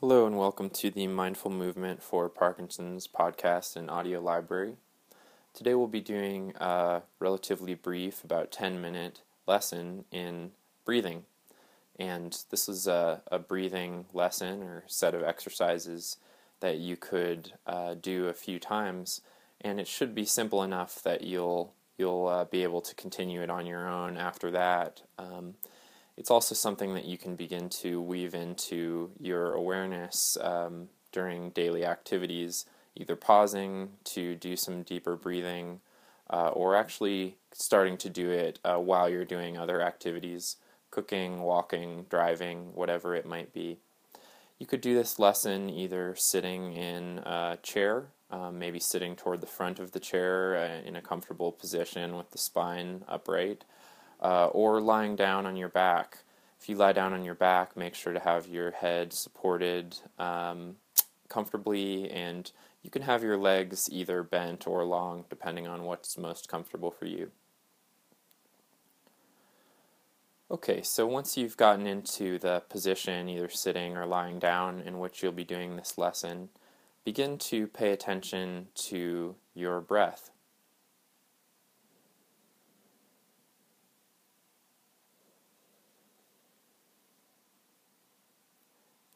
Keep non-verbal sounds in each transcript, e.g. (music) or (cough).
Hello, and welcome to the Mindful Movement for Parkinson's podcast and audio library. Today we'll be doing a relatively brief, about 10 minute lesson in breathing. And this is a, a breathing lesson or set of exercises that you could uh, do a few times. And it should be simple enough that you'll, you'll uh, be able to continue it on your own after that. Um, it's also something that you can begin to weave into your awareness um, during daily activities, either pausing to do some deeper breathing uh, or actually starting to do it uh, while you're doing other activities cooking, walking, driving, whatever it might be. You could do this lesson either sitting in a chair, um, maybe sitting toward the front of the chair uh, in a comfortable position with the spine upright uh, or lying down on your back. If you lie down on your back, make sure to have your head supported um, comfortably, and you can have your legs either bent or long, depending on what's most comfortable for you. Okay, so once you've gotten into the position, either sitting or lying down, in which you'll be doing this lesson, begin to pay attention to your breath.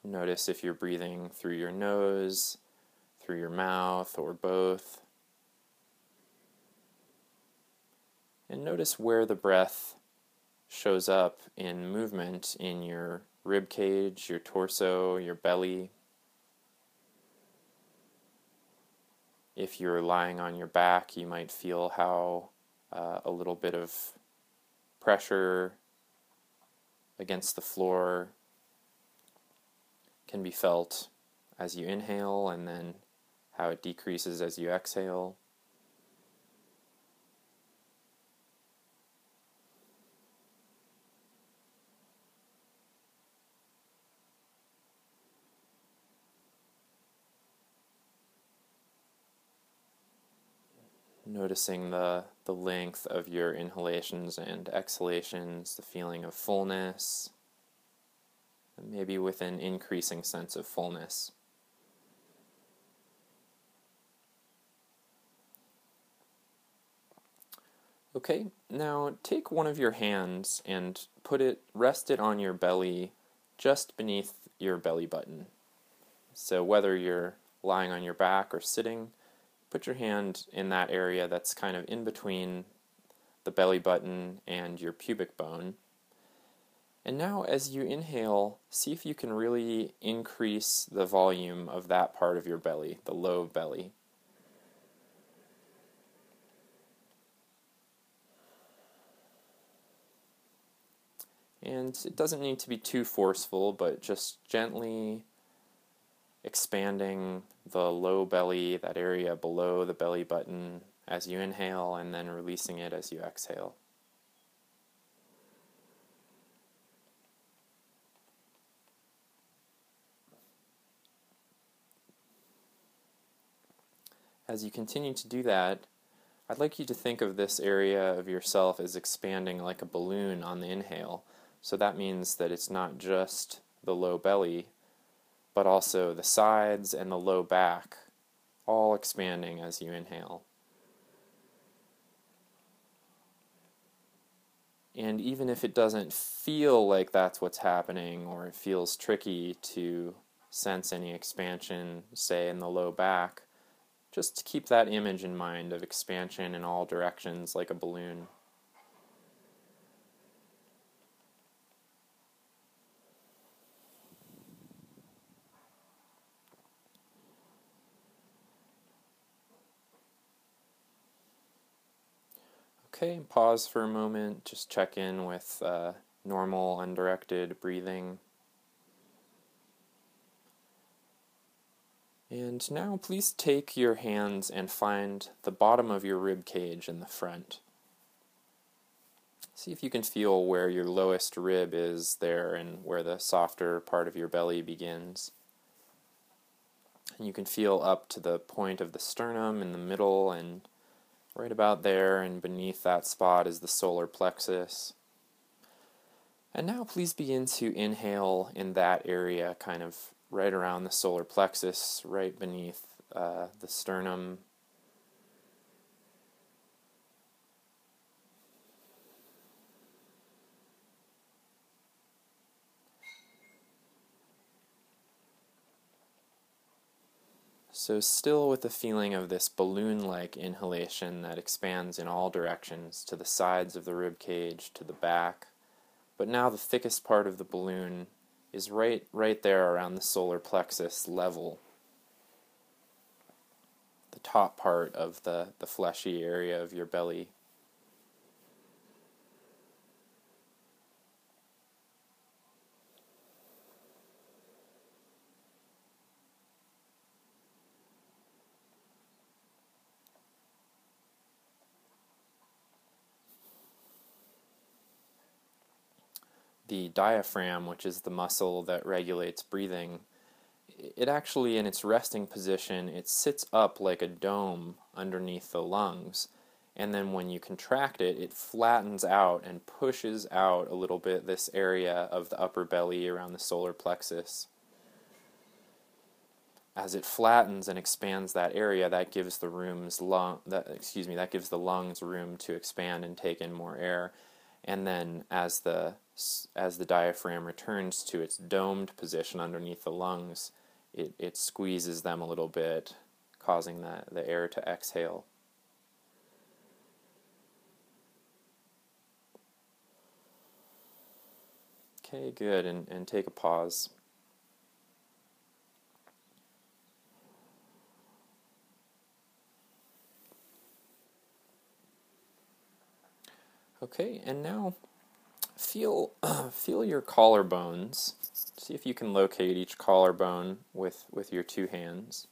Notice if you're breathing through your nose, through your mouth, or both. And notice where the breath shows up in movement in your rib cage, your torso, your belly. If you're lying on your back, you might feel how uh, a little bit of pressure against the floor can be felt as you inhale and then how it decreases as you exhale. Noticing the, the length of your inhalations and exhalations, the feeling of fullness maybe with an increasing sense of fullness. Okay, now take one of your hands and put it, rest it on your belly just beneath your belly button. So whether you're lying on your back or sitting, put your hand in that area that's kind of in between the belly button and your pubic bone. And now, as you inhale, see if you can really increase the volume of that part of your belly, the low belly. And it doesn't need to be too forceful, but just gently expanding the low belly, that area below the belly button, as you inhale, and then releasing it as you exhale. As you continue to do that, I'd like you to think of this area of yourself as expanding like a balloon on the inhale. So that means that it's not just the low belly, but also the sides and the low back, all expanding as you inhale. And even if it doesn't feel like that's what's happening, or it feels tricky to sense any expansion, say in the low back, just keep that image in mind of expansion in all directions like a balloon. Okay, pause for a moment, just check in with uh, normal, undirected breathing. And now please take your hands and find the bottom of your rib cage in the front. See if you can feel where your lowest rib is there and where the softer part of your belly begins. And you can feel up to the point of the sternum in the middle, and right about there and beneath that spot is the solar plexus. And now please begin to inhale in that area, kind of right around the solar plexus, right beneath uh, the sternum. So, still with the feeling of this balloon like inhalation that expands in all directions to the sides of the rib cage, to the back, but now the thickest part of the balloon is right, right there around the solar plexus level. The top part of the, the fleshy area of your belly. The diaphragm, which is the muscle that regulates breathing, it actually, in its resting position, it sits up like a dome underneath the lungs. And then when you contract it, it flattens out and pushes out a little bit this area of the upper belly around the solar plexus. As it flattens and expands that area, that gives the room's lung that excuse me, that gives the lungs room to expand and take in more air. And then as the as the diaphragm returns to its domed position underneath the lungs, it, it squeezes them a little bit, causing the, the air to exhale. Okay, good. And, and take a pause. Okay, and now feel (clears throat) feel your collarbones. See if you can locate each collarbone with with your two hands.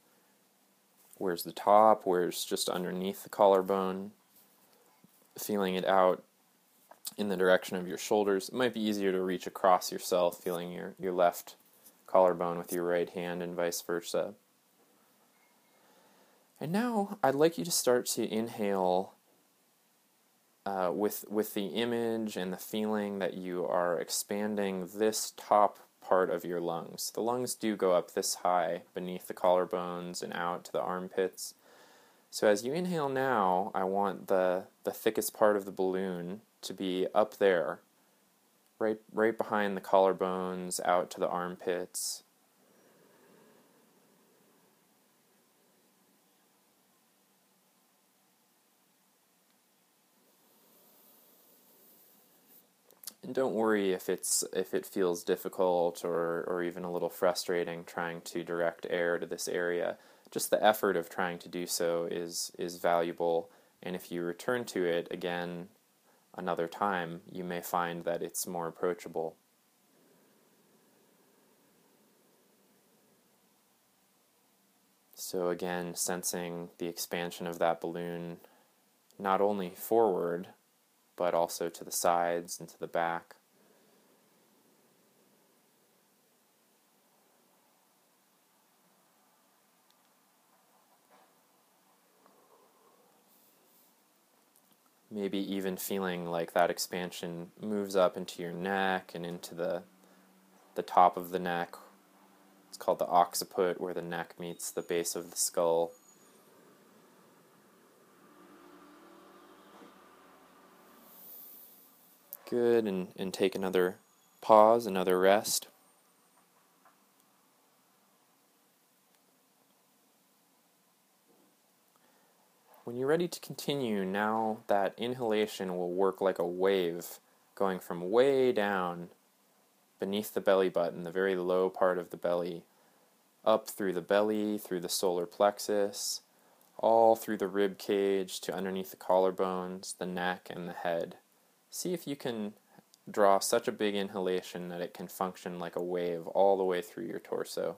Where's the top? Where's just underneath the collarbone? Feeling it out in the direction of your shoulders. It might be easier to reach across yourself, feeling your, your left collarbone with your right hand and vice versa. And now I'd like you to start to inhale uh, with with the image and the feeling that you are expanding this top part of your lungs. The lungs do go up this high beneath the collarbones and out to the armpits. So as you inhale now, I want the the thickest part of the balloon to be up there, right right behind the collarbones, out to the armpits. And don't worry if it's if it feels difficult or, or even a little frustrating trying to direct air to this area. Just the effort of trying to do so is is valuable and if you return to it again another time, you may find that it's more approachable. So again, sensing the expansion of that balloon not only forward but also to the sides and to the back. Maybe even feeling like that expansion moves up into your neck and into the the top of the neck. It's called the occiput, where the neck meets the base of the skull. Good, and, and take another pause, another rest. When you're ready to continue, now that inhalation will work like a wave going from way down beneath the belly button, the very low part of the belly, up through the belly, through the solar plexus, all through the rib cage to underneath the collarbones, the neck, and the head. See if you can draw such a big inhalation that it can function like a wave all the way through your torso.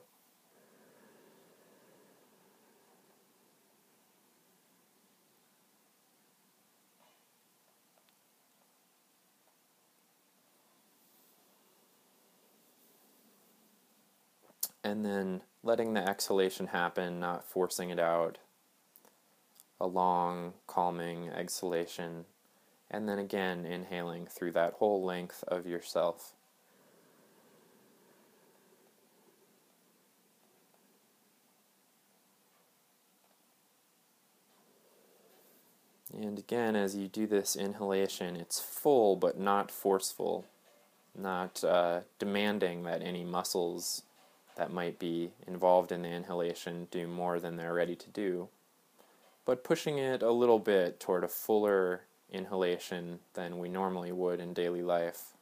And then letting the exhalation happen, not forcing it out. A long, calming exhalation and then again, inhaling through that whole length of yourself. And again, as you do this inhalation, it's full but not forceful, not uh, demanding that any muscles that might be involved in the inhalation do more than they're ready to do, but pushing it a little bit toward a fuller inhalation than we normally would in daily life.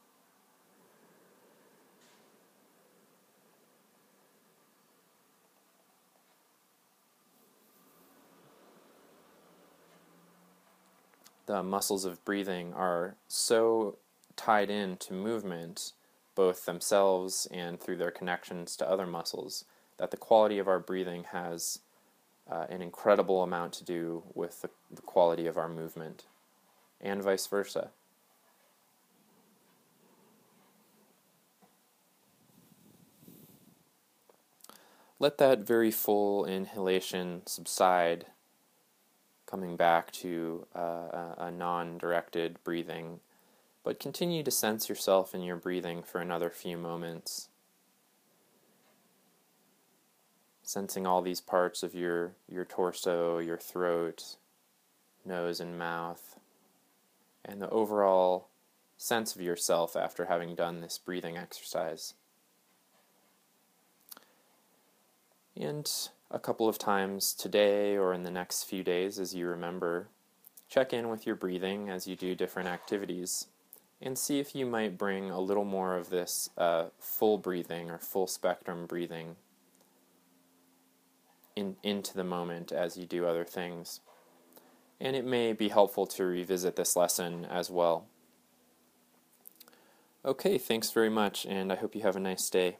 The muscles of breathing are so tied in to movement, both themselves and through their connections to other muscles, that the quality of our breathing has uh, an incredible amount to do with the, the quality of our movement and vice versa. Let that very full inhalation subside, coming back to uh, a, non directed breathing, but continue to sense yourself in your breathing for another few moments. Sensing all these parts of your, your torso, your throat, nose, and mouth and the overall sense of yourself after having done this breathing exercise. And a couple of times today or in the next few days as you remember, check in with your breathing as you do different activities and see if you might bring a little more of this uh, full breathing or full spectrum breathing in, into the moment as you do other things and it may be helpful to revisit this lesson as well. Okay, thanks very much, and I hope you have a nice day.